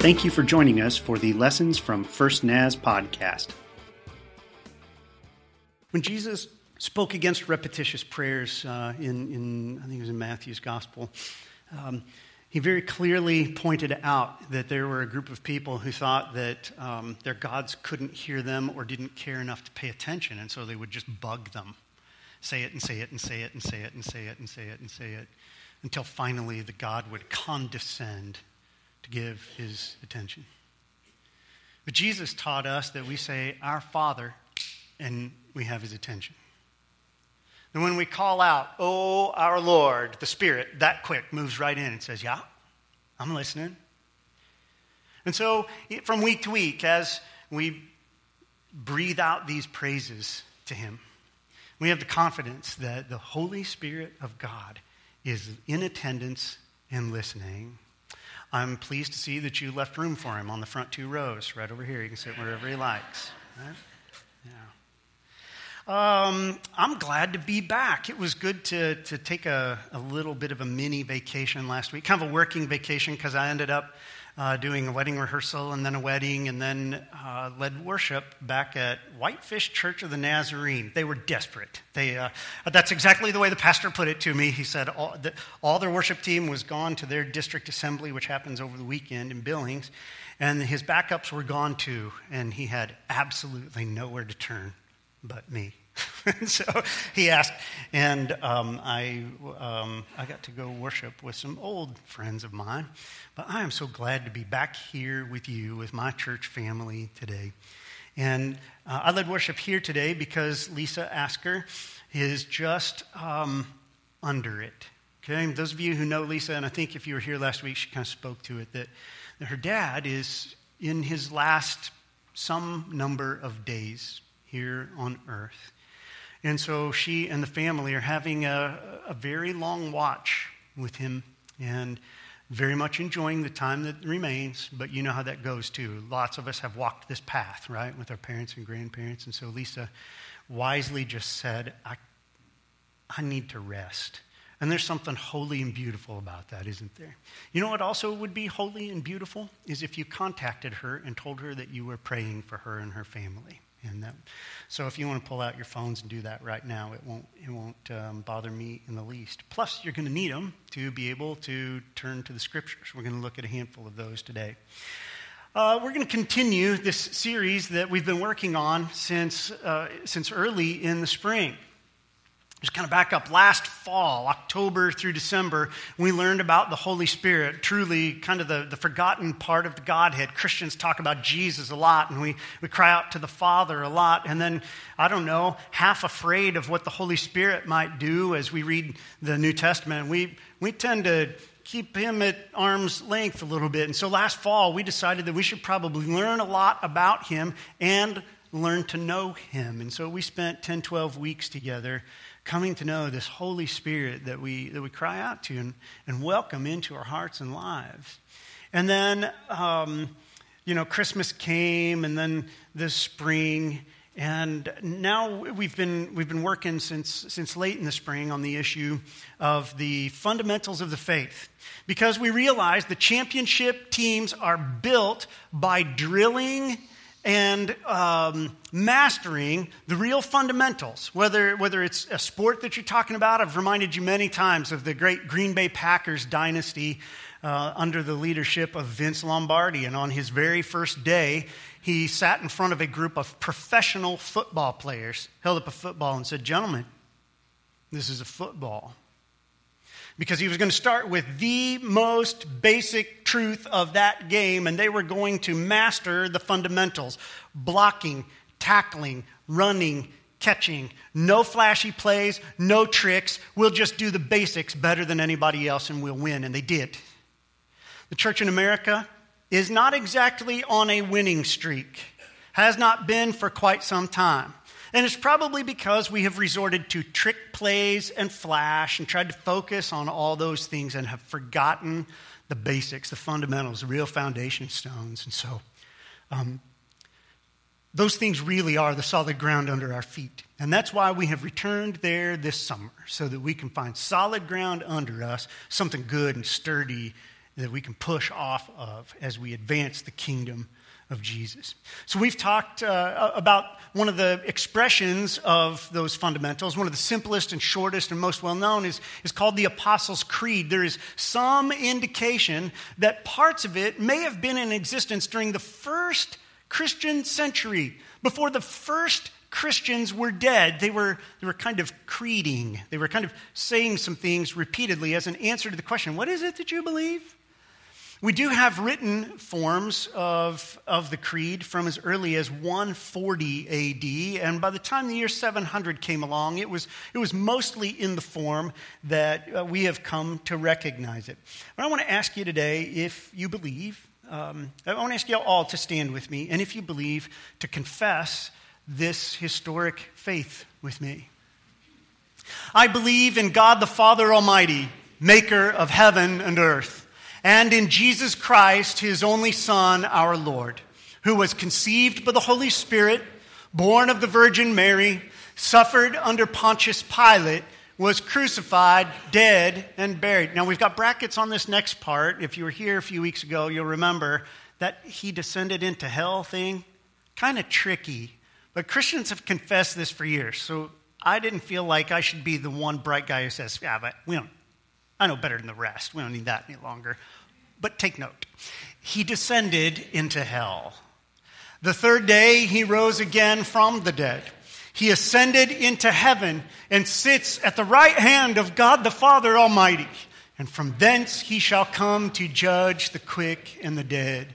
Thank you for joining us for the Lessons from First Naz podcast. When Jesus spoke against repetitious prayers uh, in, in, I think it was in Matthew's gospel, um, he very clearly pointed out that there were a group of people who thought that um, their gods couldn't hear them or didn't care enough to pay attention, and so they would just bug them. Say it and Say it and say it and say it and say it and say it and say it and say it until finally the God would condescend to give his attention. But Jesus taught us that we say, Our Father, and we have his attention. And when we call out, Oh, our Lord, the Spirit, that quick moves right in and says, Yeah, I'm listening. And so, from week to week, as we breathe out these praises to Him, we have the confidence that the Holy Spirit of God is in attendance and listening. I'm pleased to see that you left room for him on the front two rows, right over here. You can sit wherever he likes. Right? Yeah. Um, I'm glad to be back. It was good to, to take a, a little bit of a mini vacation last week, kind of a working vacation, because I ended up uh, doing a wedding rehearsal and then a wedding and then uh, led worship back at Whitefish Church of the Nazarene. They were desperate. They, uh, that's exactly the way the pastor put it to me. He said all, the, all their worship team was gone to their district assembly, which happens over the weekend in Billings, and his backups were gone too, and he had absolutely nowhere to turn but me. so he asked, and um, I, um, I got to go worship with some old friends of mine. But I am so glad to be back here with you, with my church family today. And uh, I led worship here today because Lisa Asker is just um, under it. Okay, those of you who know Lisa, and I think if you were here last week, she kind of spoke to it, that, that her dad is in his last some number of days here on earth. And so she and the family are having a, a very long watch with him and very much enjoying the time that remains, but you know how that goes too. Lots of us have walked this path, right, with our parents and grandparents. And so Lisa wisely just said, I, I need to rest. And there's something holy and beautiful about that, isn't there? You know what also would be holy and beautiful? Is if you contacted her and told her that you were praying for her and her family. And that, so if you want to pull out your phones and do that right now, it won't, it won't um, bother me in the least. Plus, you're going to need them to be able to turn to the scriptures. We're going to look at a handful of those today. Uh, we're going to continue this series that we've been working on since, uh, since early in the spring. Just kind of back up last fall, October through December, we learned about the Holy Spirit, truly kind of the, the forgotten part of the Godhead. Christians talk about Jesus a lot, and we, we cry out to the Father a lot. And then, I don't know, half afraid of what the Holy Spirit might do as we read the New Testament. We, we tend to keep him at arm's length a little bit. And so last fall, we decided that we should probably learn a lot about him and learn to know him. And so we spent 10, 12 weeks together coming to know this Holy Spirit that we, that we cry out to and, and welcome into our hearts and lives. And then, um, you know, Christmas came, and then the spring, and now we've been, we've been working since, since late in the spring on the issue of the fundamentals of the faith. Because we realize the championship teams are built by drilling and um, mastering the real fundamentals, whether, whether it's a sport that you're talking about. I've reminded you many times of the great Green Bay Packers dynasty uh, under the leadership of Vince Lombardi. And on his very first day, he sat in front of a group of professional football players, held up a football, and said, Gentlemen, this is a football because he was going to start with the most basic truth of that game, and they were going to master the fundamentals blocking, tackling, running, catching. No flashy plays, no tricks. We'll just do the basics better than anybody else, and we'll win. And they did. The church in America is not exactly on a winning streak, has not been for quite some time. And it's probably because we have resorted to trick plays and flash and tried to focus on all those things and have forgotten the basics, the fundamentals, the real foundation stones. And so, um, those things really are the solid ground under our feet. And that's why we have returned there this summer, so that we can find solid ground under us, something good and sturdy that we can push off of as we advance the kingdom of Jesus. So, we've talked uh, about one of the expressions of those fundamentals. One of the simplest and shortest and most well known is, is called the Apostles' Creed. There is some indication that parts of it may have been in existence during the first Christian century, before the first Christians were dead. They were, they were kind of creeding, they were kind of saying some things repeatedly as an answer to the question what is it that you believe? We do have written forms of, of the creed from as early as 140 AD, and by the time the year 700 came along, it was, it was mostly in the form that uh, we have come to recognize it. But I want to ask you today if you believe, um, I want to ask you all to stand with me, and if you believe, to confess this historic faith with me. I believe in God the Father Almighty, maker of heaven and earth and in Jesus Christ, his only Son, our Lord, who was conceived by the Holy Spirit, born of the Virgin Mary, suffered under Pontius Pilate, was crucified, dead, and buried. Now, we've got brackets on this next part. If you were here a few weeks ago, you'll remember that he descended into hell thing. Kind of tricky. But Christians have confessed this for years. So I didn't feel like I should be the one bright guy who says, yeah, but we don't I know better than the rest. We don't need that any longer. But take note. He descended into hell. The third day, he rose again from the dead. He ascended into heaven and sits at the right hand of God the Father Almighty. And from thence he shall come to judge the quick and the dead.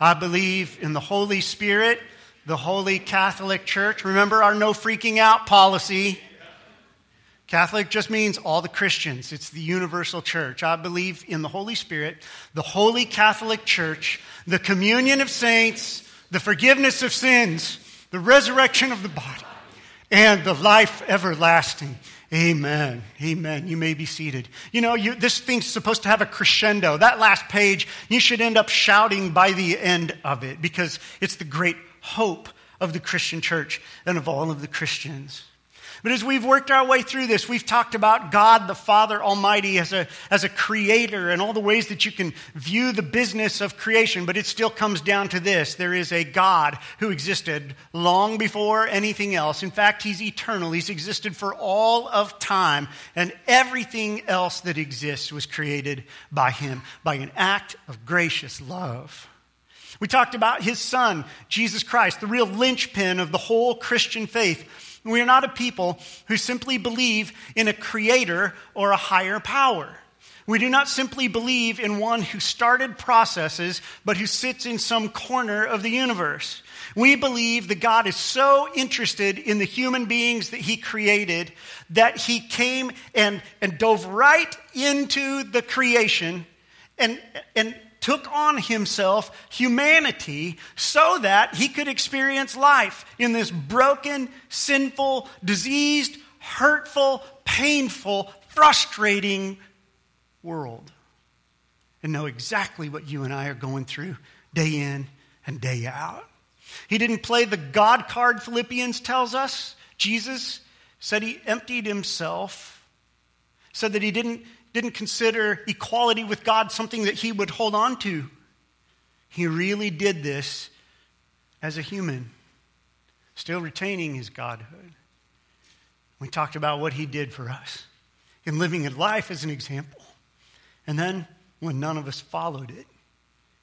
I believe in the Holy Spirit, the Holy Catholic Church. Remember our no freaking out policy. Catholic just means all the Christians. It's the universal church. I believe in the Holy Spirit, the Holy Catholic Church, the communion of saints, the forgiveness of sins, the resurrection of the body, and the life everlasting. Amen. Amen. You may be seated. You know, you, this thing's supposed to have a crescendo. That last page, you should end up shouting by the end of it because it's the great hope of the Christian church and of all of the Christians. But as we've worked our way through this, we've talked about God the Father Almighty as a, as a creator and all the ways that you can view the business of creation. But it still comes down to this there is a God who existed long before anything else. In fact, He's eternal, He's existed for all of time, and everything else that exists was created by Him, by an act of gracious love. We talked about his son, Jesus Christ, the real linchpin of the whole Christian faith. We are not a people who simply believe in a creator or a higher power. We do not simply believe in one who started processes, but who sits in some corner of the universe. We believe that God is so interested in the human beings that He created that He came and, and dove right into the creation and, and took on himself humanity so that he could experience life in this broken, sinful, diseased, hurtful, painful, frustrating world and know exactly what you and I are going through day in and day out. He didn't play the God card, Philippians tells us. Jesus said he emptied himself, said that he didn't didn't consider equality with God something that he would hold on to. He really did this as a human, still retaining his godhood. We talked about what he did for us in living a life as an example. And then, when none of us followed it,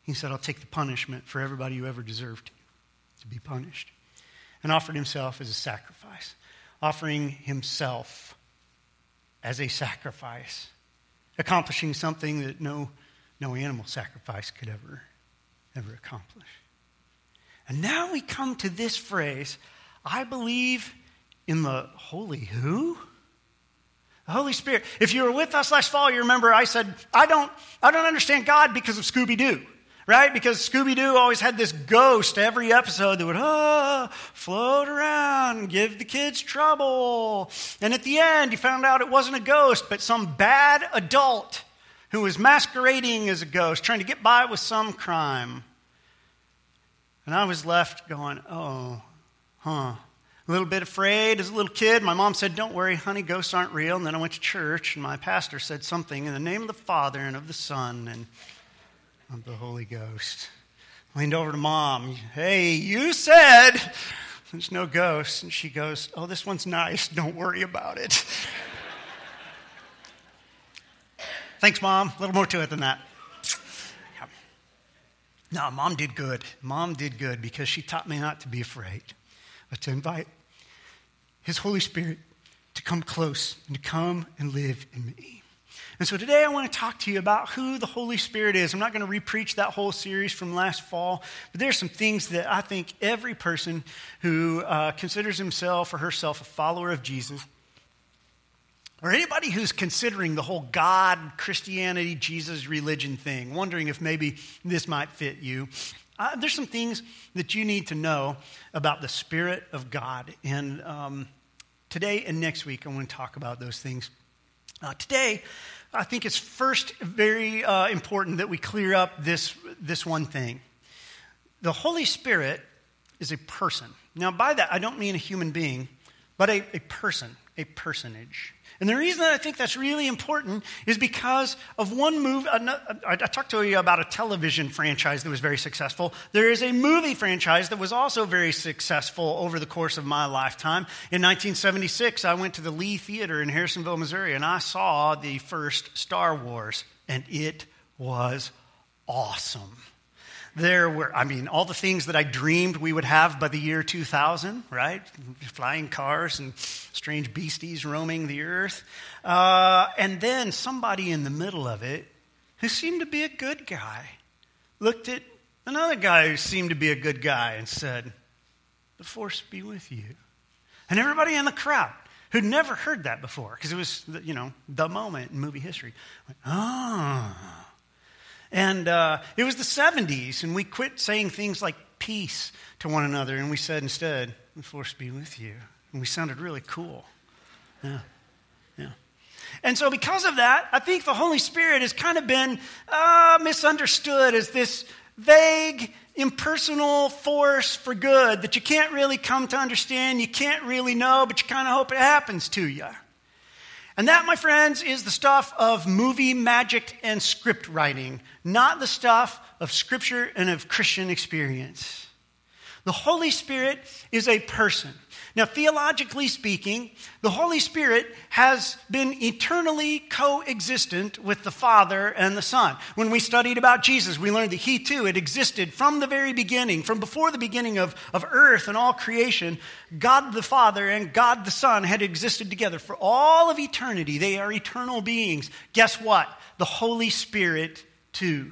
he said, I'll take the punishment for everybody who ever deserved to be punished. And offered himself as a sacrifice, offering himself as a sacrifice accomplishing something that no, no animal sacrifice could ever, ever accomplish. And now we come to this phrase I believe in the Holy Who? The Holy Spirit. If you were with us last fall, you remember I said, I don't, I don't understand God because of Scooby Doo right? Because Scooby Doo always had this ghost every episode that would ah, float around give the kids trouble. And at the end, you found out it wasn't a ghost, but some bad adult who was masquerading as a ghost, trying to get by with some crime. And I was left going, oh, huh. A little bit afraid as a little kid. My mom said, Don't worry, honey, ghosts aren't real. And then I went to church, and my pastor said something in the name of the Father and of the Son. And of the Holy Ghost. Leaned over to mom. Hey, you said there's no ghosts. And she goes, Oh, this one's nice. Don't worry about it. Thanks, mom. A little more to it than that. No, mom did good. Mom did good because she taught me not to be afraid, but to invite His Holy Spirit to come close and to come and live in me. And so today I want to talk to you about who the Holy Spirit is. I'm not going to repreach that whole series from last fall, but there's some things that I think every person who uh, considers himself or herself a follower of Jesus, or anybody who's considering the whole God, Christianity, Jesus religion thing, wondering if maybe this might fit you, uh, there's some things that you need to know about the Spirit of God. And um, today and next week, I want to talk about those things. Uh, today, I think it's first very uh, important that we clear up this, this one thing. The Holy Spirit is a person. Now, by that, I don't mean a human being, but a, a person, a personage. And the reason that I think that's really important is because of one movie. I talked to you about a television franchise that was very successful. There is a movie franchise that was also very successful over the course of my lifetime. In 1976, I went to the Lee Theater in Harrisonville, Missouri, and I saw the first Star Wars, and it was awesome. There were, I mean, all the things that I dreamed we would have by the year 2000, right? Flying cars and strange beasties roaming the earth. Uh, and then somebody in the middle of it who seemed to be a good guy looked at another guy who seemed to be a good guy and said, The force be with you. And everybody in the crowd who'd never heard that before, because it was, you know, the moment in movie history, went, Oh. And uh, it was the 70s, and we quit saying things like peace to one another, and we said instead, the force be with you. And we sounded really cool. Yeah. Yeah. And so, because of that, I think the Holy Spirit has kind of been uh, misunderstood as this vague, impersonal force for good that you can't really come to understand, you can't really know, but you kind of hope it happens to you. And that, my friends, is the stuff of movie magic and script writing, not the stuff of scripture and of Christian experience. The Holy Spirit is a person. Now, theologically speaking, the Holy Spirit has been eternally coexistent with the Father and the Son. When we studied about Jesus, we learned that He too had existed from the very beginning, from before the beginning of, of earth and all creation. God the Father and God the Son had existed together for all of eternity. They are eternal beings. Guess what? The Holy Spirit too.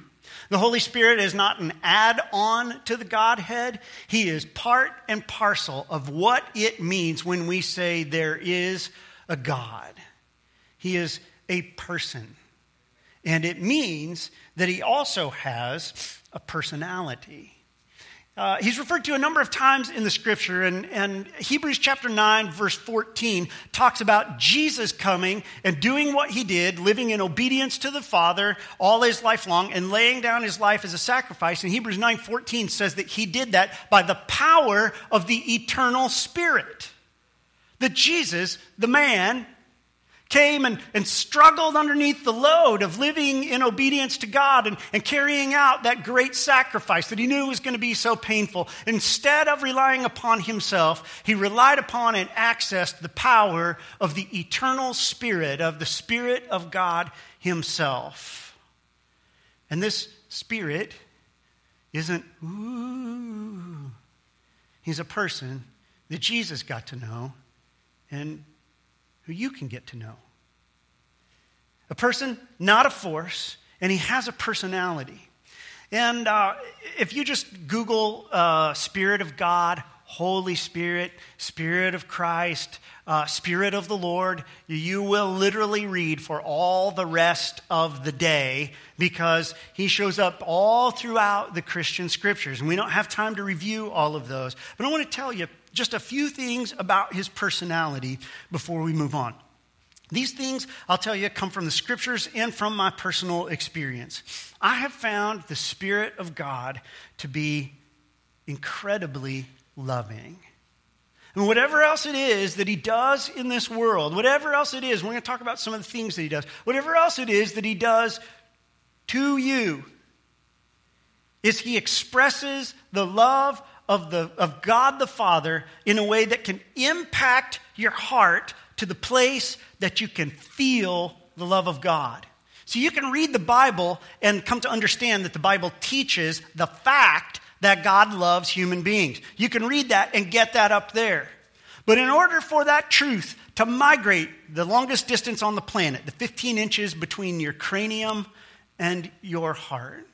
The Holy Spirit is not an add on to the Godhead, He is part and parcel of what it means when we say there is a God. He is a person. And it means that He also has a personality. Uh, he's referred to a number of times in the scripture, and, and Hebrews chapter 9, verse 14, talks about Jesus coming and doing what he did, living in obedience to the Father all his life long, and laying down his life as a sacrifice. And Hebrews 9 14 says that he did that by the power of the eternal Spirit. That Jesus, the man, came and, and struggled underneath the load of living in obedience to God and, and carrying out that great sacrifice that he knew was going to be so painful. Instead of relying upon himself, he relied upon and accessed the power of the eternal Spirit, of the Spirit of God himself. And this Spirit isn't, ooh, he's a person that Jesus got to know and who you can get to know. A person, not a force, and he has a personality. And uh, if you just Google uh, Spirit of God, Holy Spirit, Spirit of Christ, uh, Spirit of the Lord, you will literally read for all the rest of the day because he shows up all throughout the Christian scriptures. And we don't have time to review all of those. But I want to tell you just a few things about his personality before we move on. These things, I'll tell you, come from the scriptures and from my personal experience. I have found the Spirit of God to be incredibly loving. And whatever else it is that he does in this world, whatever else it is, we're going to talk about some of the things that he does, whatever else it is that he does to you, is he expresses the love of, the, of God the Father in a way that can impact your heart to the place that you can feel the love of God. So you can read the Bible and come to understand that the Bible teaches the fact that God loves human beings. You can read that and get that up there. But in order for that truth to migrate the longest distance on the planet, the 15 inches between your cranium and your heart,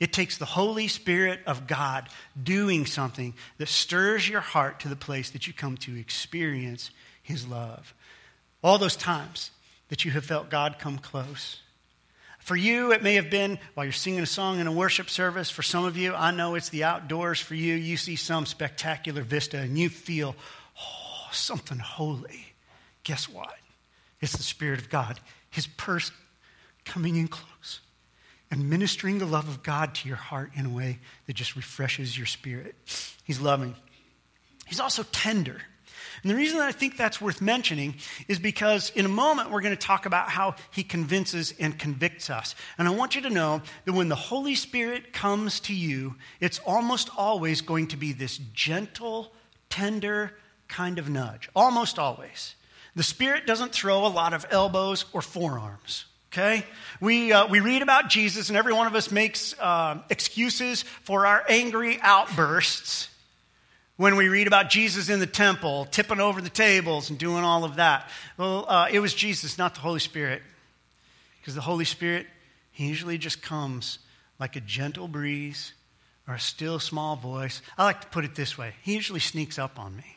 it takes the Holy Spirit of God doing something that stirs your heart to the place that you come to experience His love. All those times that you have felt God come close. For you, it may have been while you're singing a song in a worship service. For some of you, I know it's the outdoors. For you, you see some spectacular vista and you feel, oh, something holy. Guess what? It's the Spirit of God, His person coming in close and ministering the love of God to your heart in a way that just refreshes your spirit. He's loving. He's also tender. And the reason that I think that's worth mentioning is because in a moment we're going to talk about how he convinces and convicts us. And I want you to know that when the Holy Spirit comes to you, it's almost always going to be this gentle, tender kind of nudge. Almost always. The Spirit doesn't throw a lot of elbows or forearms. Okay? We, uh, we read about Jesus, and every one of us makes uh, excuses for our angry outbursts when we read about Jesus in the temple, tipping over the tables and doing all of that. Well, uh, it was Jesus, not the Holy Spirit. Because the Holy Spirit, he usually just comes like a gentle breeze or a still small voice. I like to put it this way He usually sneaks up on me.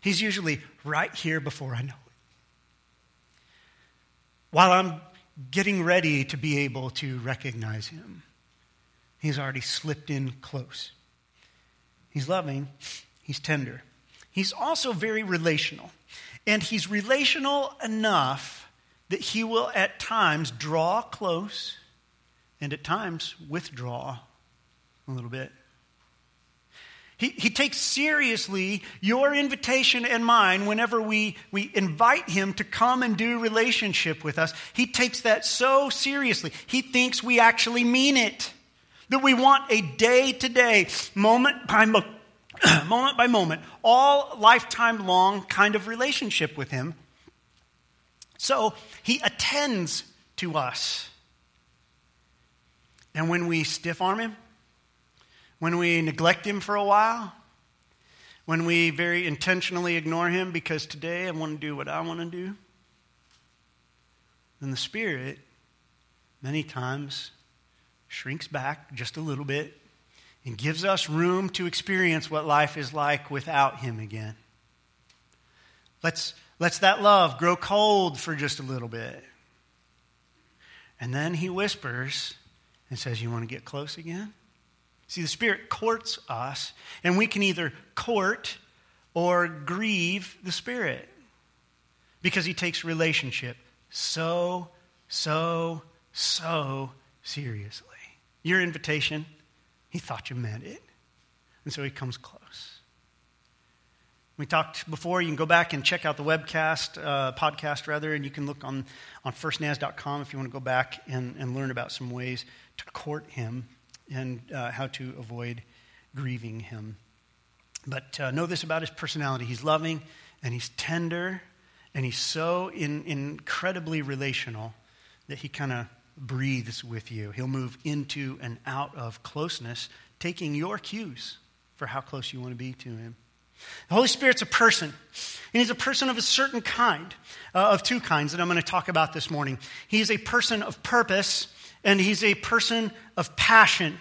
He's usually right here before I know while I'm getting ready to be able to recognize him. He's already slipped in close. He's loving, he's tender. He's also very relational. And he's relational enough that he will at times draw close and at times withdraw a little bit. He, he takes seriously your invitation and mine whenever we, we invite him to come and do relationship with us. He takes that so seriously. He thinks we actually mean it. That we want a day to day, moment by mo- moment by moment, all lifetime long kind of relationship with him. So he attends to us. And when we stiff arm him, when we neglect Him for a while, when we very intentionally ignore Him because today I want to do what I want to do, then the Spirit many times shrinks back just a little bit and gives us room to experience what life is like without Him again. Let's, let's that love grow cold for just a little bit. And then He whispers and says, You want to get close again? See, the Spirit courts us, and we can either court or grieve the Spirit because He takes relationship so, so, so seriously. Your invitation, He thought you meant it, and so He comes close. We talked before. You can go back and check out the webcast, uh, podcast rather, and you can look on, on firstnaz.com if you want to go back and, and learn about some ways to court him and uh, how to avoid grieving him. But uh, know this about his personality he's loving and he's tender and he's so in, incredibly relational that he kind of breathes with you. He'll move into and out of closeness, taking your cues for how close you want to be to him. The Holy Spirit's a person, and he's a person of a certain kind, uh, of two kinds that I'm going to talk about this morning. He's a person of purpose, and he's a person of passion.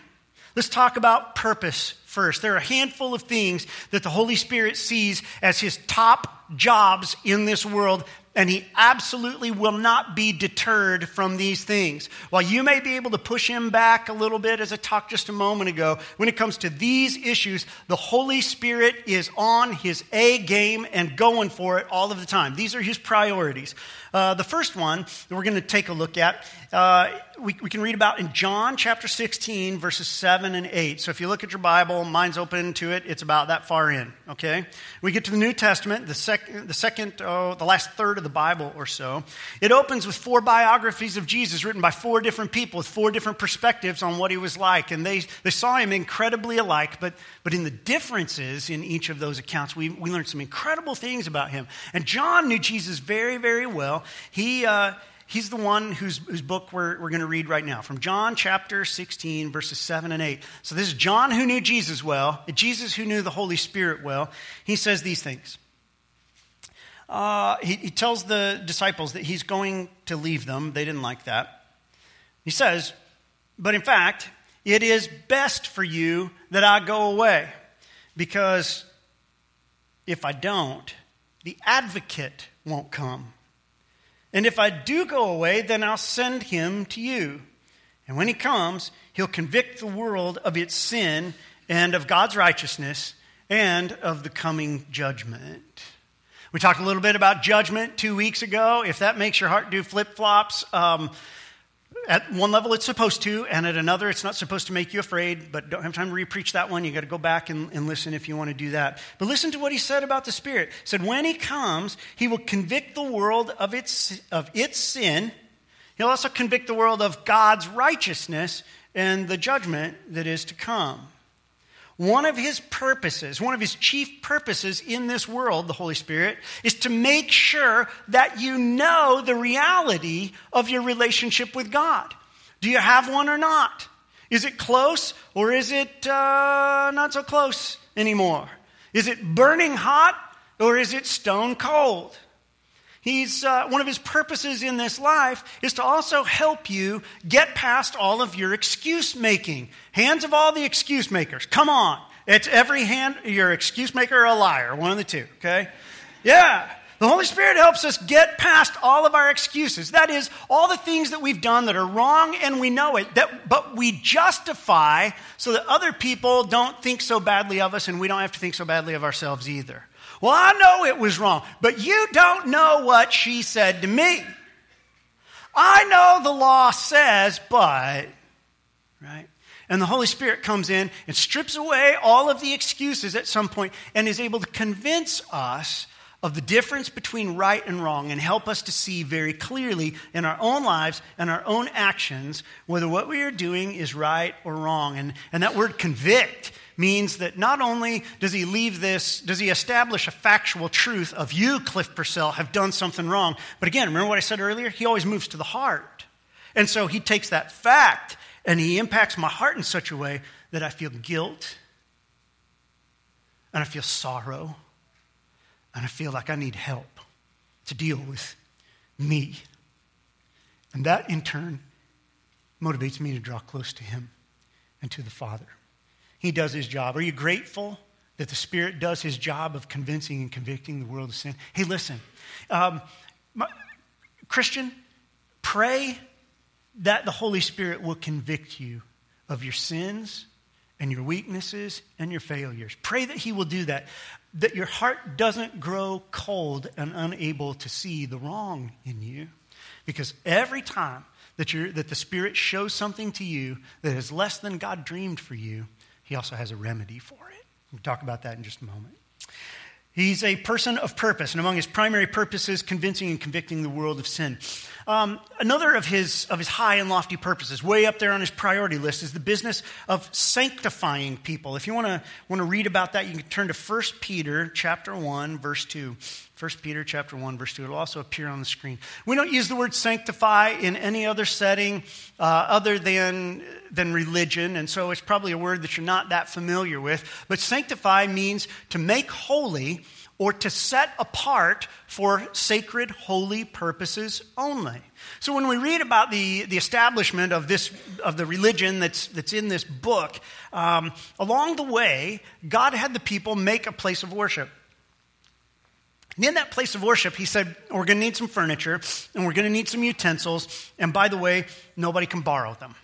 Let's talk about purpose first. There are a handful of things that the Holy Spirit sees as his top jobs in this world and he absolutely will not be deterred from these things. While you may be able to push him back a little bit, as I talked just a moment ago, when it comes to these issues, the Holy Spirit is on his A game and going for it all of the time. These are his priorities. Uh, the first one that we're going to take a look at, uh, we, we can read about in John chapter 16, verses 7 and 8. So if you look at your Bible, mine's open to it, it's about that far in, okay? We get to the New Testament, the, sec- the second, oh, the last third of the Bible or so. It opens with four biographies of Jesus written by four different people with four different perspectives on what he was like. And they, they saw him incredibly alike, but, but in the differences in each of those accounts, we, we learned some incredible things about him. And John knew Jesus very, very well. He, uh, he's the one whose, whose book we're, we're going to read right now from John chapter 16, verses 7 and 8. So this is John who knew Jesus well, Jesus who knew the Holy Spirit well. He says these things. Uh, he, he tells the disciples that he's going to leave them. They didn't like that. He says, But in fact, it is best for you that I go away, because if I don't, the advocate won't come. And if I do go away, then I'll send him to you. And when he comes, he'll convict the world of its sin and of God's righteousness and of the coming judgment. We talked a little bit about judgment two weeks ago. If that makes your heart do flip flops, um, at one level it's supposed to, and at another it's not supposed to make you afraid, but don't have time to repreach that one. You got to go back and, and, listen if you want to do that. But listen to what he said about the Spirit. He said, When he comes, he will convict the world of its, of its sin. He'll also convict the world of God's righteousness and the judgment that is to come. One of his purposes, one of his chief purposes in this world, the Holy Spirit, is to make sure that you know the reality of your relationship with God. Do you have one or not? Is it close or is it uh, not so close anymore? Is it burning hot or is it stone cold? He's, uh, one of his purposes in this life is to also help you get past all of your excuse making. Hands of all the excuse makers. Come on. It's every hand, you're excuse maker or a liar, one of the two, okay? Yeah. The Holy Spirit helps us get past all of our excuses. That is, all the things that we've done that are wrong and we know it, that, but we justify so that other people don't think so badly of us and we don't have to think so badly of ourselves either. Well, I know it was wrong, but you don't know what she said to me. I know the law says, but, right? And the Holy Spirit comes in and strips away all of the excuses at some point and is able to convince us of the difference between right and wrong and help us to see very clearly in our own lives and our own actions whether what we are doing is right or wrong. And, and that word convict means that not only does he leave this, does he establish a factual truth of you, Cliff Purcell, have done something wrong. But again, remember what I said earlier? He always moves to the heart. And so he takes that fact and he impacts my heart in such a way that I feel guilt and I feel sorrow and I feel like I need help to deal with me. And that in turn motivates me to draw close to him and to the Father. He does his job. Are you grateful that the Spirit does his job of convincing and convicting the world of sin? Hey, listen, um, my, Christian, pray that the Holy Spirit will convict you of your sins and your weaknesses and your failures. Pray that He will do that, that your heart doesn't grow cold and unable to see the wrong in you. Because every time that, that the Spirit shows something to you that is less than God dreamed for you, He also has a remedy for it. We'll talk about that in just a moment. He's a person of purpose, and among his primary purposes, convincing and convicting the world of sin. Um, another of his, of his high and lofty purposes, way up there on his priority list, is the business of sanctifying people. If you want to want to read about that, you can turn to 1 Peter chapter 1, verse 2. 1 Peter chapter 1, verse 2. It'll also appear on the screen. We don't use the word sanctify in any other setting uh, other than, than religion, and so it's probably a word that you're not that familiar with. But sanctify means to make holy or to set apart for sacred, holy purposes only. So when we read about the, the establishment of, this, of the religion that's, that's in this book, um, along the way, God had the people make a place of worship. And in that place of worship, he said, We're going to need some furniture and we're going to need some utensils. And by the way, nobody can borrow them.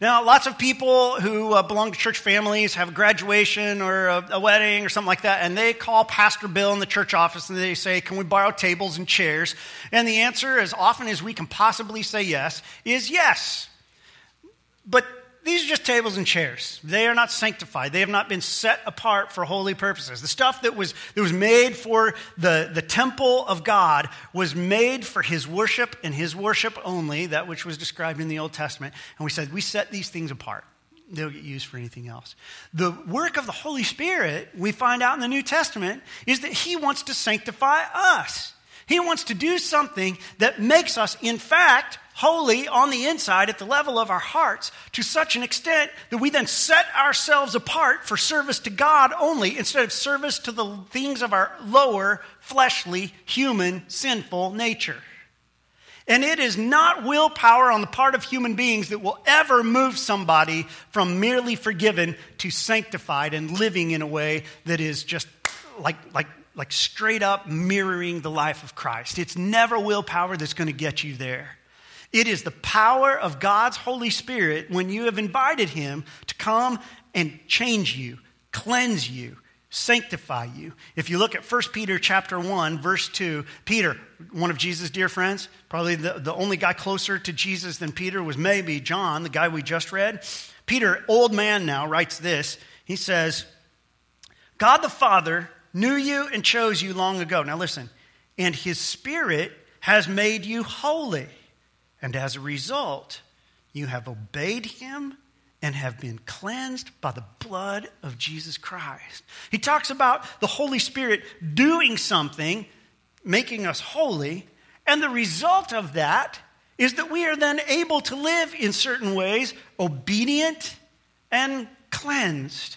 Now, lots of people who uh, belong to church families have a graduation or a, a, wedding or something like that, and they call Pastor Bill in the church office and they say, Can we borrow tables and chairs? And the answer, as often as we can possibly say yes, is yes. But these are just tables and chairs. They are not sanctified. They have not been set apart for holy purposes. The stuff that was, that was made for the, the temple of God was made for his worship and his worship only, that which was described in the Old Testament. And we said, we set these things apart. They don't get used for anything else. The work of the Holy Spirit, we find out in the New Testament, is that he wants to sanctify us. He wants to do something that makes us, in fact, holy on the inside at the level of our hearts to such an extent that we then set ourselves apart for service to God only instead of service to the things of our lower, fleshly, human, sinful nature. And it is not willpower on the part of human beings that will ever move somebody from merely forgiven to sanctified and living in a way that is just like, like, like straight up mirroring the life of Christ. It's never willpower that's going to get you there. It is the power of God's Holy Spirit when you have invited Him to come and change you, cleanse you, sanctify you. If you look at 1 Peter chapter 1, verse 2, Peter, one of Jesus' dear friends, probably the, the only guy closer to Jesus than Peter was maybe John, the guy we just read. Peter, old man now, writes this. He says, God the Father knew you and chose you long ago. Now listen, and his Spirit has made you holy and as a result, you have obeyed him and have been cleansed by the blood of Jesus Christ. He talks about the Holy Spirit doing something, making us holy, and the result of that is that we are then able to live in certain ways obedient and cleansed.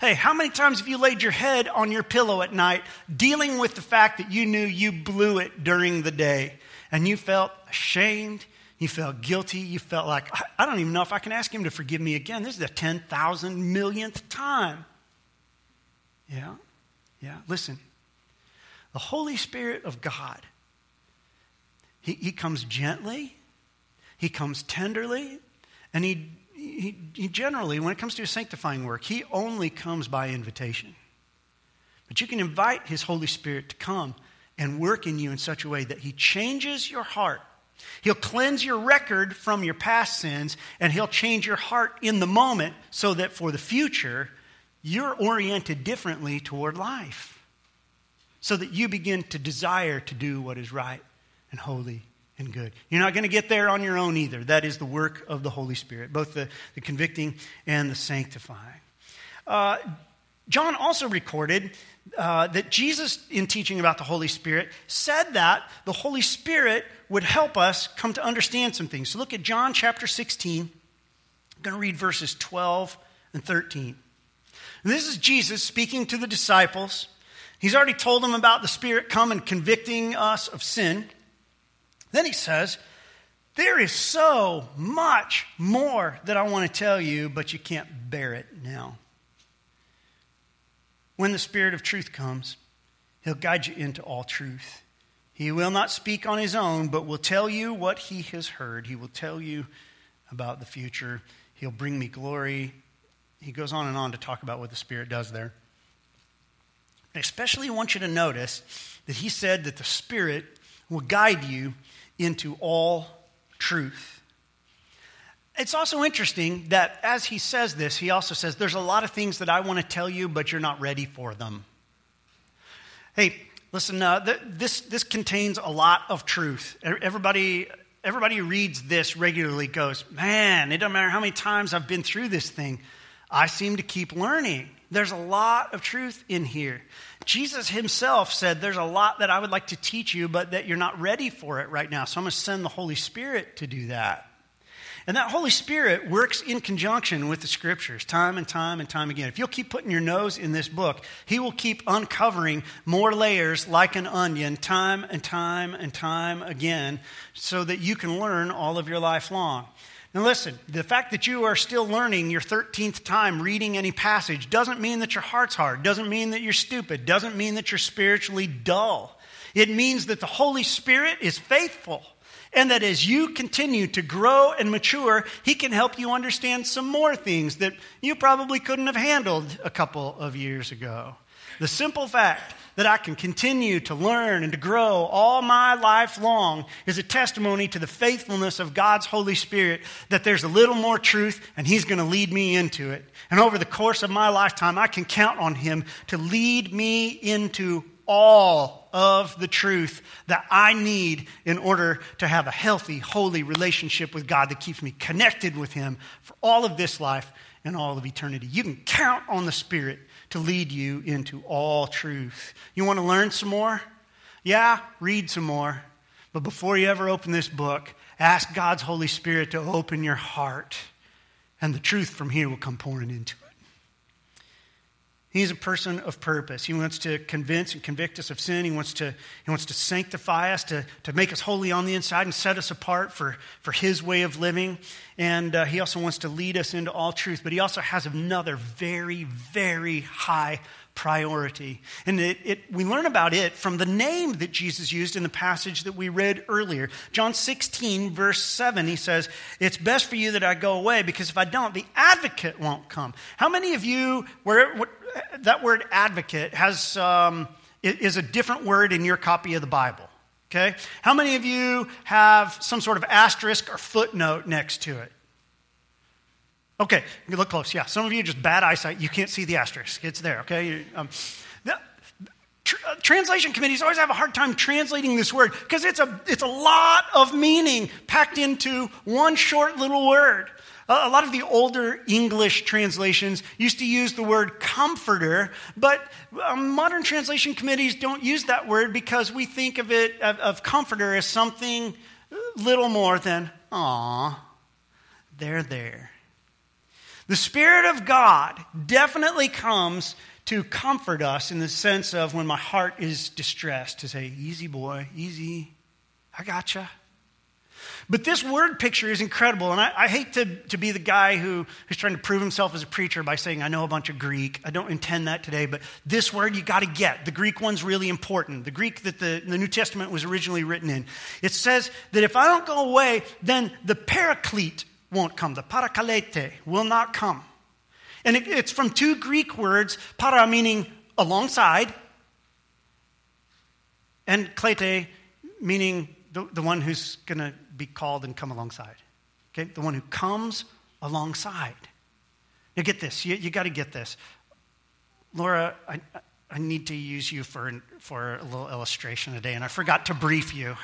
Hey, how many times have you laid your head on your pillow at night dealing with the fact that you knew you blew it during the day? and you felt ashamed, you felt guilty, you felt like, I don't even know if I can ask him to forgive me again. This is the 10,000 millionth time. Yeah, yeah. Listen, the Holy Spirit of God, he, he comes gently, he comes tenderly, and he, he, he generally, when it comes to his sanctifying work, he only comes by invitation. But you can invite his Holy Spirit to come and work in you in such a way that He changes your heart. He'll cleanse your record from your past sins, and He'll change your heart in the moment so that for the future, you're oriented differently toward life. So that you begin to desire to do what is right and holy and good. You're not going to get there on your own either. That is the work of the Holy Spirit, both the, the convicting and the sanctifying. Uh, John also recorded uh, that Jesus, in teaching about the Holy Spirit, said that the Holy Spirit would help us come to understand some things. So look at John chapter 16. I'm going to read verses 12 and 13. And this is Jesus speaking to the disciples. He's already told them about the Spirit come and convicting us of sin. Then he says, There is so much more that I want to tell you, but you can't bear it now. When the Spirit of truth comes, he'll guide you into all truth. He will not speak on his own, but will tell you what he has heard. He will tell you about the future. He'll bring me glory. He goes on and on to talk about what the Spirit does there. I especially want you to notice that he said that the Spirit will guide you into all truth. It's also interesting that as he says this, he also says, There's a lot of things that I want to tell you, but you're not ready for them. Hey, listen, uh, th- this, this contains a lot of truth. Everybody, everybody who reads this regularly goes, Man, it doesn't matter how many times I've been through this thing, I seem to keep learning. There's a lot of truth in here. Jesus himself said, There's a lot that I would like to teach you, but that you're not ready for it right now. So I'm going to send the Holy Spirit to do that. And that Holy Spirit works in conjunction with the scriptures time and time and time again. If you'll keep putting your nose in this book, He will keep uncovering more layers like an onion time and time and time again so that you can learn all of your life long. Now, listen, the fact that you are still learning your 13th time reading any passage doesn't mean that your heart's hard, doesn't mean that you're stupid, doesn't mean that you're spiritually dull. It means that the Holy Spirit is faithful and that as you continue to grow and mature, He can help you understand some more things that you probably couldn't have handled a couple of years ago. The simple fact that I can continue to learn and to grow all my life long is a testimony to the faithfulness of God's Holy Spirit that there's a little more truth and He's going to lead me into it. And over the course of my lifetime, I can count on Him to lead me into all of the truth that I need in order to have a healthy, holy relationship with God that keeps me connected with Him for all of this life and all of eternity. You can count on the Spirit to lead you into all truth. You want to learn some more? Yeah, read some more. But before you ever open this book, ask God's Holy Spirit to open your heart, and the truth from here will come pouring into it. He's a person of purpose. He wants to convince and convict us of sin. He wants to, he wants to sanctify us, to, to make us holy on the inside and set us apart for, for His way of living. And uh, He also wants to lead us into all truth. But He also has another very, very high priority. And it, it, we learn about it from the name that Jesus used in the passage that we read earlier. John 16, verse 7, he says, It's best for you that I go away because if I don't, the advocate won't come. How many of you, where, that word advocate has, um, is a different word in your copy of the Bible? Okay? How many of you have some sort of asterisk or footnote next to it? Okay, you look close. Yeah, some of you just bad eyesight. You can't see the asterisk. It's there. Okay. Um, the, tr- uh, translation committees always have a hard time translating this word because it's a it's a lot of meaning packed into one short little word. A lot of the older English translations used to use the word comforter, but um, modern translation committees don't use that word because we think of it, of, comforter, as something little more than, aw, they're there. The Spirit of God definitely comes to comfort us in the sense of when my heart is distressed, to say, easy boy, easy, I gotcha. But this word picture is incredible, and I, I, hate to, to be the guy who, who's trying to prove himself as a preacher by saying, I know a bunch of Greek. I don't intend that today, but this word you got to get. The Greek one's really important. The Greek that the, the New Testament was originally written in. It says that if I don't go away, then the paraclete won't come. The parakalete will not come. And it, it's from two Greek words, para meaning alongside, and klete meaning the, the one who's going to be called and come alongside. Okay? The one who comes alongside. Now get this. You, you got to get this. Laura, I, I need to use you for, for a little illustration today, and I forgot to brief you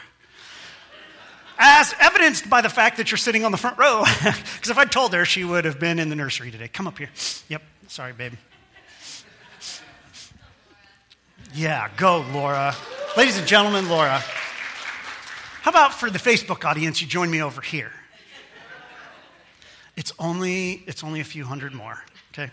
as evidenced by the fact that you're sitting on the front row. Because if I'd told her, she would have been in the nursery today. Come up here. Yep, sorry, babe. Yeah, go, Laura. Ladies and gentlemen, Laura. How about for the Facebook audience, you join me over here? It's only, it's only a few hundred more, okay?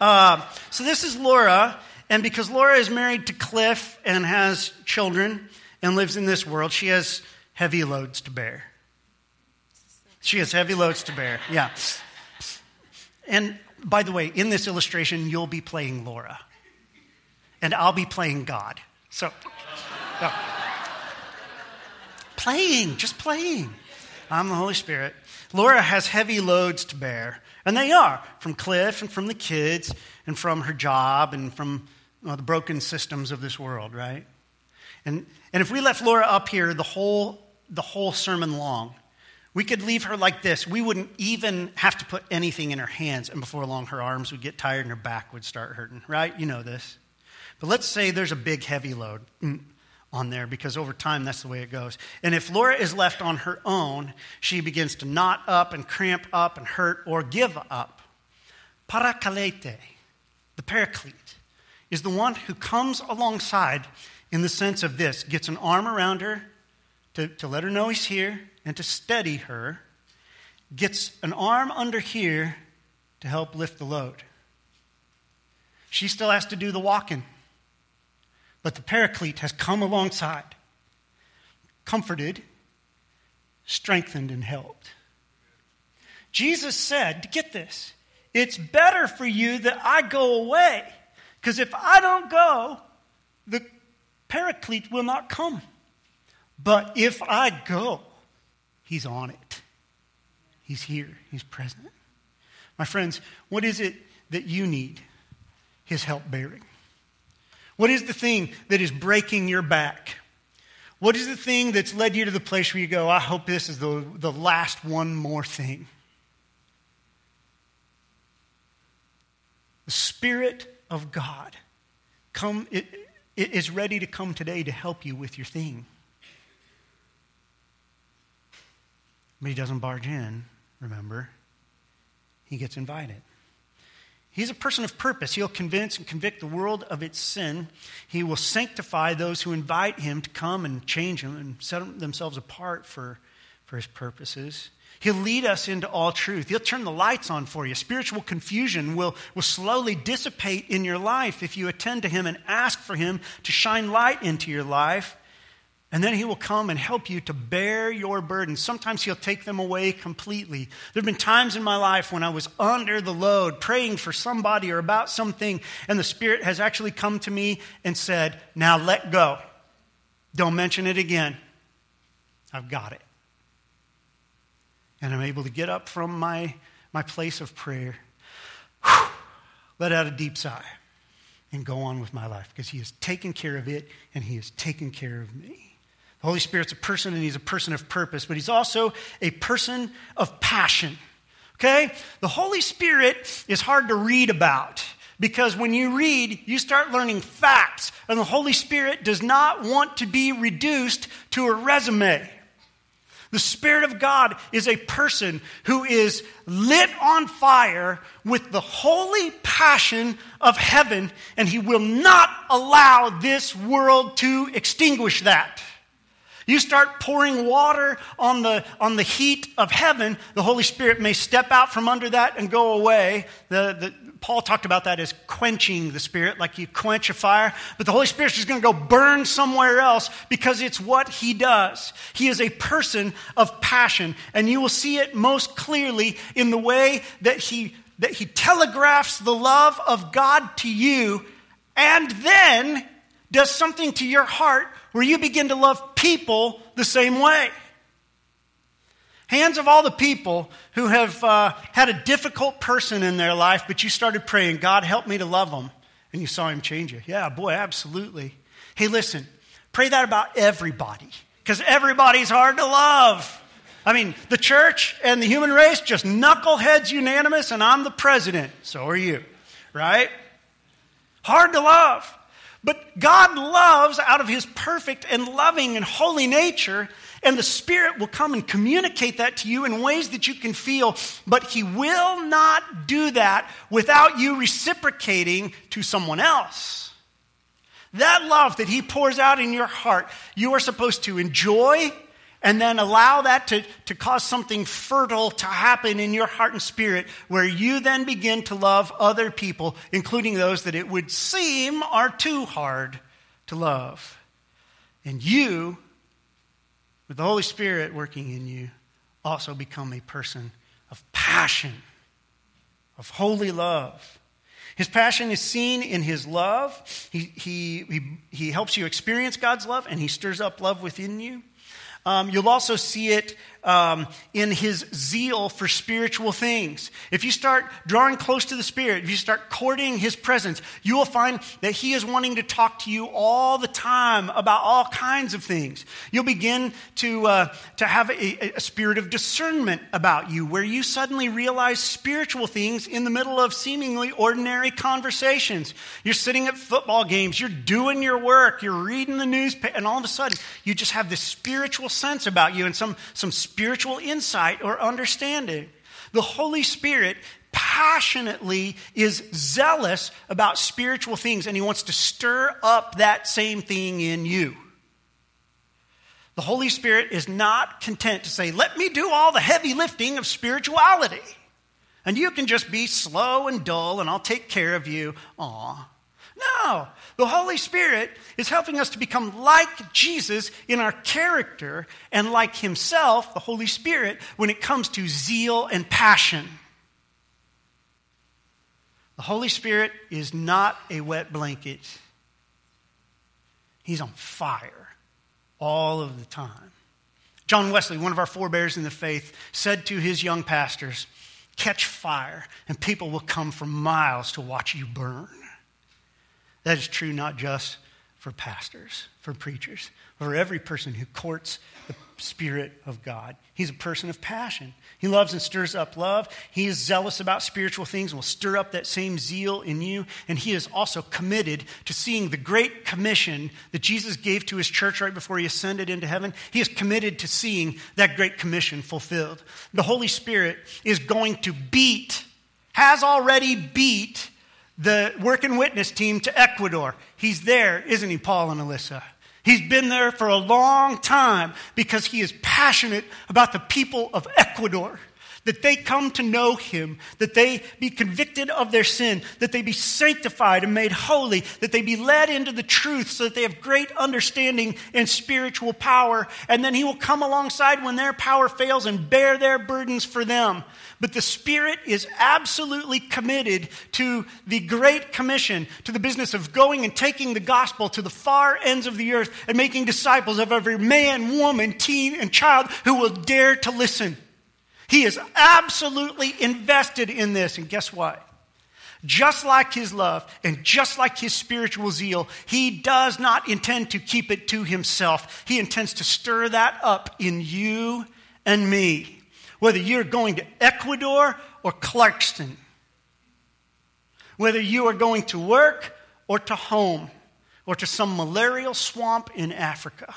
Uh, so this is Laura, and because Laura is married to Cliff and has children and lives in this world, she has heavy loads to bear. She has heavy loads to bear, yeah. And by the way, in this illustration, you'll be playing Laura, and I'll be playing God. So, no. Playing, just playing. I'm the Holy Spirit. Laura has heavy loads to bear, and they are from Cliff and from the kids and from her job and from well, the broken systems of this world, right? And, and if we left Laura up here the whole the whole sermon long. We could leave her like this. We wouldn't even have to put anything in her hands, and before long, her arms would get tired and her back would start hurting, right? You know this. But let's say there's a big, heavy load mm, on there because over time, that's the way it goes. And if Laura is left on her own, she begins to knot up and cramp up and hurt or give up. Parakalete, the paraclete, is the one who comes alongside in the sense of this gets an arm around her to, to let her know he's here and to steady her, gets an arm under here to help lift the load. She still has to do the walking, but the paraclete has come alongside, comforted, strengthened, and helped. Jesus said, get this, it's better for you that I go away, because if I don't go, the paraclete will not come. But if I go, He's on it. He's here, He's present. My friends, what is it that you need His help bearing? What is the thing that is breaking your back? What is the thing that's led you to the place where you go, I hope this is the, the last one more thing? The Spirit of God come, it, it is ready to come today to help you with your thing. But he doesn't barge in, remember. He gets invited. He's a person of purpose. He'll convince and convict the world of its sin. He will sanctify those who invite him to come and change them and set themselves apart for, for his purposes. He'll lead us into all truth. He'll turn the lights on for you. Spiritual confusion will, will slowly dissipate in your life if you attend to him and ask for him to shine light into your life. And then he will come and help you to bear your burdens. Sometimes he'll take them away completely. There have been times in my life when I was under the load, praying for somebody or about something, and the Spirit has actually come to me and said, Now let go. Don't mention it again. I've got it. And I'm able to get up from my, my place of prayer, whew, let out a deep sigh, and go on with my life because he has taken care of it and he has taken care of me. The Holy Spirit's a person and he's a person of purpose, but he's also a person of passion. Okay? The Holy Spirit is hard to read about because when you read, you start learning facts, and the Holy Spirit does not want to be reduced to a resume. The Spirit of God is a person who is lit on fire with the holy passion of heaven, and he will not allow this world to extinguish that. You start pouring water on the, on the heat of heaven, the Holy Spirit may step out from under that and go away. The, the, Paul talked about that as quenching the Spirit, like you quench a fire. But the Holy Spirit is going to go burn somewhere else because it's what He does. He is a person of passion, and you will see it most clearly in the way that He, that he telegraphs the love of God to you and then does something to your heart where you begin to love people the same way. Hands of all the people who have uh, had a difficult person in their life, but you started praying, God, help me to love them, and you saw him change you. Yeah, boy, absolutely. Hey, listen, pray that about everybody, because everybody's hard to love. I mean, the church and the human race, just knuckleheads unanimous, and I'm the president. So are you, right? Hard to love. But God loves out of his perfect and loving and holy nature, and the Spirit will come and communicate that to you in ways that you can feel, but he will not do that without you reciprocating to someone else. That love that he pours out in your heart, you are supposed to enjoy and then allow that to, to cause something fertile to happen in your heart and spirit, where you then begin to love other people, including those that it would seem are too hard to love. And you, with the Holy Spirit working in you, also become a person of passion, of holy love. His passion is seen in his love. He, he, he, he helps you experience God's love, and he stirs up love within you. Um, you'll also see it um, in his zeal for spiritual things. If you start drawing close to the Spirit, if you start courting his presence, you will find that he is wanting to talk to you all the time about all kinds of things. You'll begin to, uh, to have a, a spirit of discernment about you, where you suddenly realize spiritual things in the middle of seemingly ordinary conversations. You're sitting at football games, you're doing your work, you're reading the newspaper, and all of a sudden you just have this spiritual sense about you and some, some spiritual insight or understanding. The Holy Spirit passionately is zealous about spiritual things and he wants to stir up that same thing in you. The Holy Spirit is not content to say, Let me do all the heavy lifting of spirituality. And you can just be slow and dull and I'll take care of you. Aw. No, the Holy Spirit is helping us to become like Jesus in our character and like Himself, the Holy Spirit, when it comes to zeal and passion. The Holy Spirit is not a wet blanket, He's on fire all of the time. John Wesley, one of our forebears in the faith, said to his young pastors, Catch fire, and people will come for miles to watch you burn. That is true not just for pastors, for preachers, for every person who courts the Spirit of God. He's a person of passion. He loves and stirs up love. He is zealous about spiritual things and will stir up that same zeal in you. And he is also committed to seeing the great commission that Jesus gave to his church right before he ascended into heaven. He is committed to seeing that great commission fulfilled. The Holy Spirit is going to beat, has already beat the work and witness team to Ecuador. He's there, isn't he, Paul and Alyssa? He's been there for a long time because he is passionate about the people of Ecuador. That they come to know him, that they be convicted of their sin, that they be sanctified and made holy, that they be led into the truth so that they have great understanding and spiritual power. And then he will come alongside when their power fails and bear their burdens for them. But the Spirit is absolutely committed to the Great Commission, to the business of going and taking the gospel to the far ends of the earth and making disciples of every man, woman, teen, and child who will dare to listen. He is absolutely invested in this. And guess what? Just like his love and just like his spiritual zeal, he does not intend to keep it to himself. He intends to stir that up in you and me whether you're going to Ecuador or Clarkston, whether you are going to work or to home or to some malarial swamp in Africa.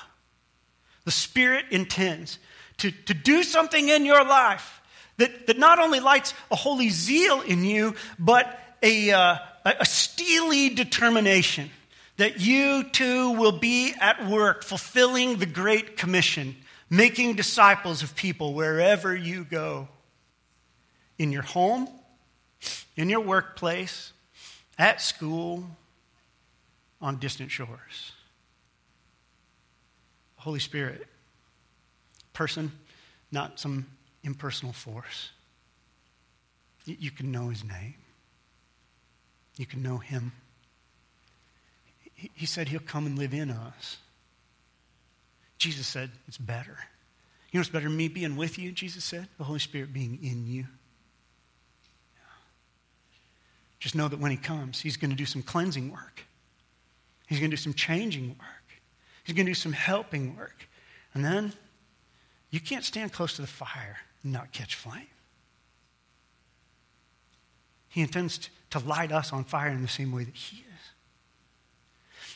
The Spirit intends to, to do something in your life that, that not only lights a holy zeal in you, but a, uh, a steely determination that you too will be at work fulfilling the Great Commission making disciples of people wherever you go in your home, in your workplace, at school, on distant shores. Holy Spirit, person, not some impersonal force. You can know his name, you can know him. He said he'll come and live in us. Jesus said, It's better. You know it's better me being with you? Jesus said, the Holy Spirit being in you. Just know that when He comes, He's going to do some cleansing work. He's going to do some changing work. He's going to do some helping work. And then you can't stand close to the fire and not catch flame. He intends to light us on fire in the same way that He is.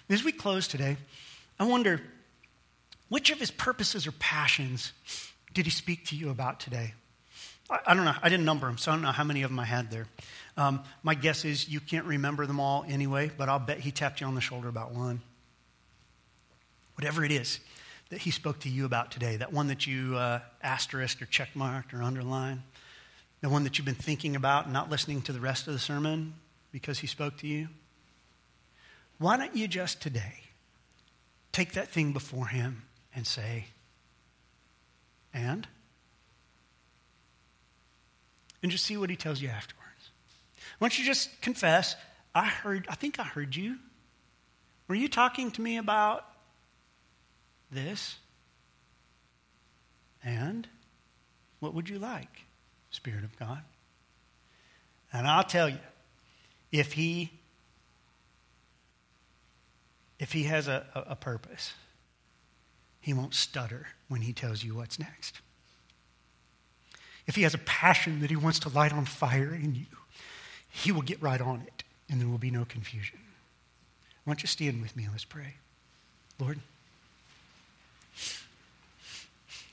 As we close today, I wonder which of his purposes or passions did he speak to you about today? I, I don't know. I didn't number them, so I don't know how many of them I had there. Um, my guess is you can't remember them all anyway, but I'll bet he tapped you on the shoulder about one. Whatever it is that he spoke to you about today, that one that you uh, asterisked or checkmarked or underlined, the one that you've been thinking about and not listening to the rest of the sermon because he spoke to you. Why don't you just today take that thing before him and say, and? And just see what he tells you afterwards. Why don't you just confess, I heard, I think I heard you. Were you talking to me about this? And what would you like, Spirit of God? And I'll tell you, if he if he has a, a, purpose, he won't stutter when he tells you what's next. If he has a passion that he wants to light on fire in you, he will get right on it, and there will be no confusion. Why don't you stand with me? Let's pray. Lord,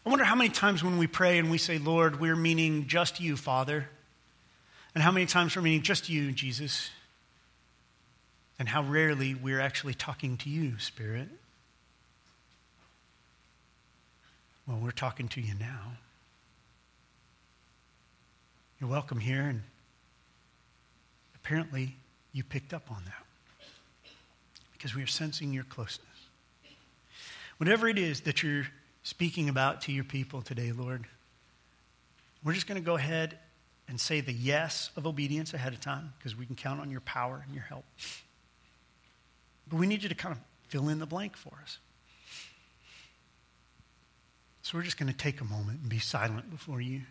I wonder how many times when we pray and we say, Lord, we're meaning just you, Father, and how many times we're meaning just you, Jesus, and how rarely we're actually talking to you, Spirit. Well, we're talking to you now. You're welcome here, and apparently you picked up on that because we are sensing your closeness. Whatever it is that you're speaking about to your people today, Lord, we're just going to go ahead and say the yes of obedience ahead of time because we can count on your power and your help. But we need you to kind of fill in the blank for us. So we're just going to take a moment and be silent before you.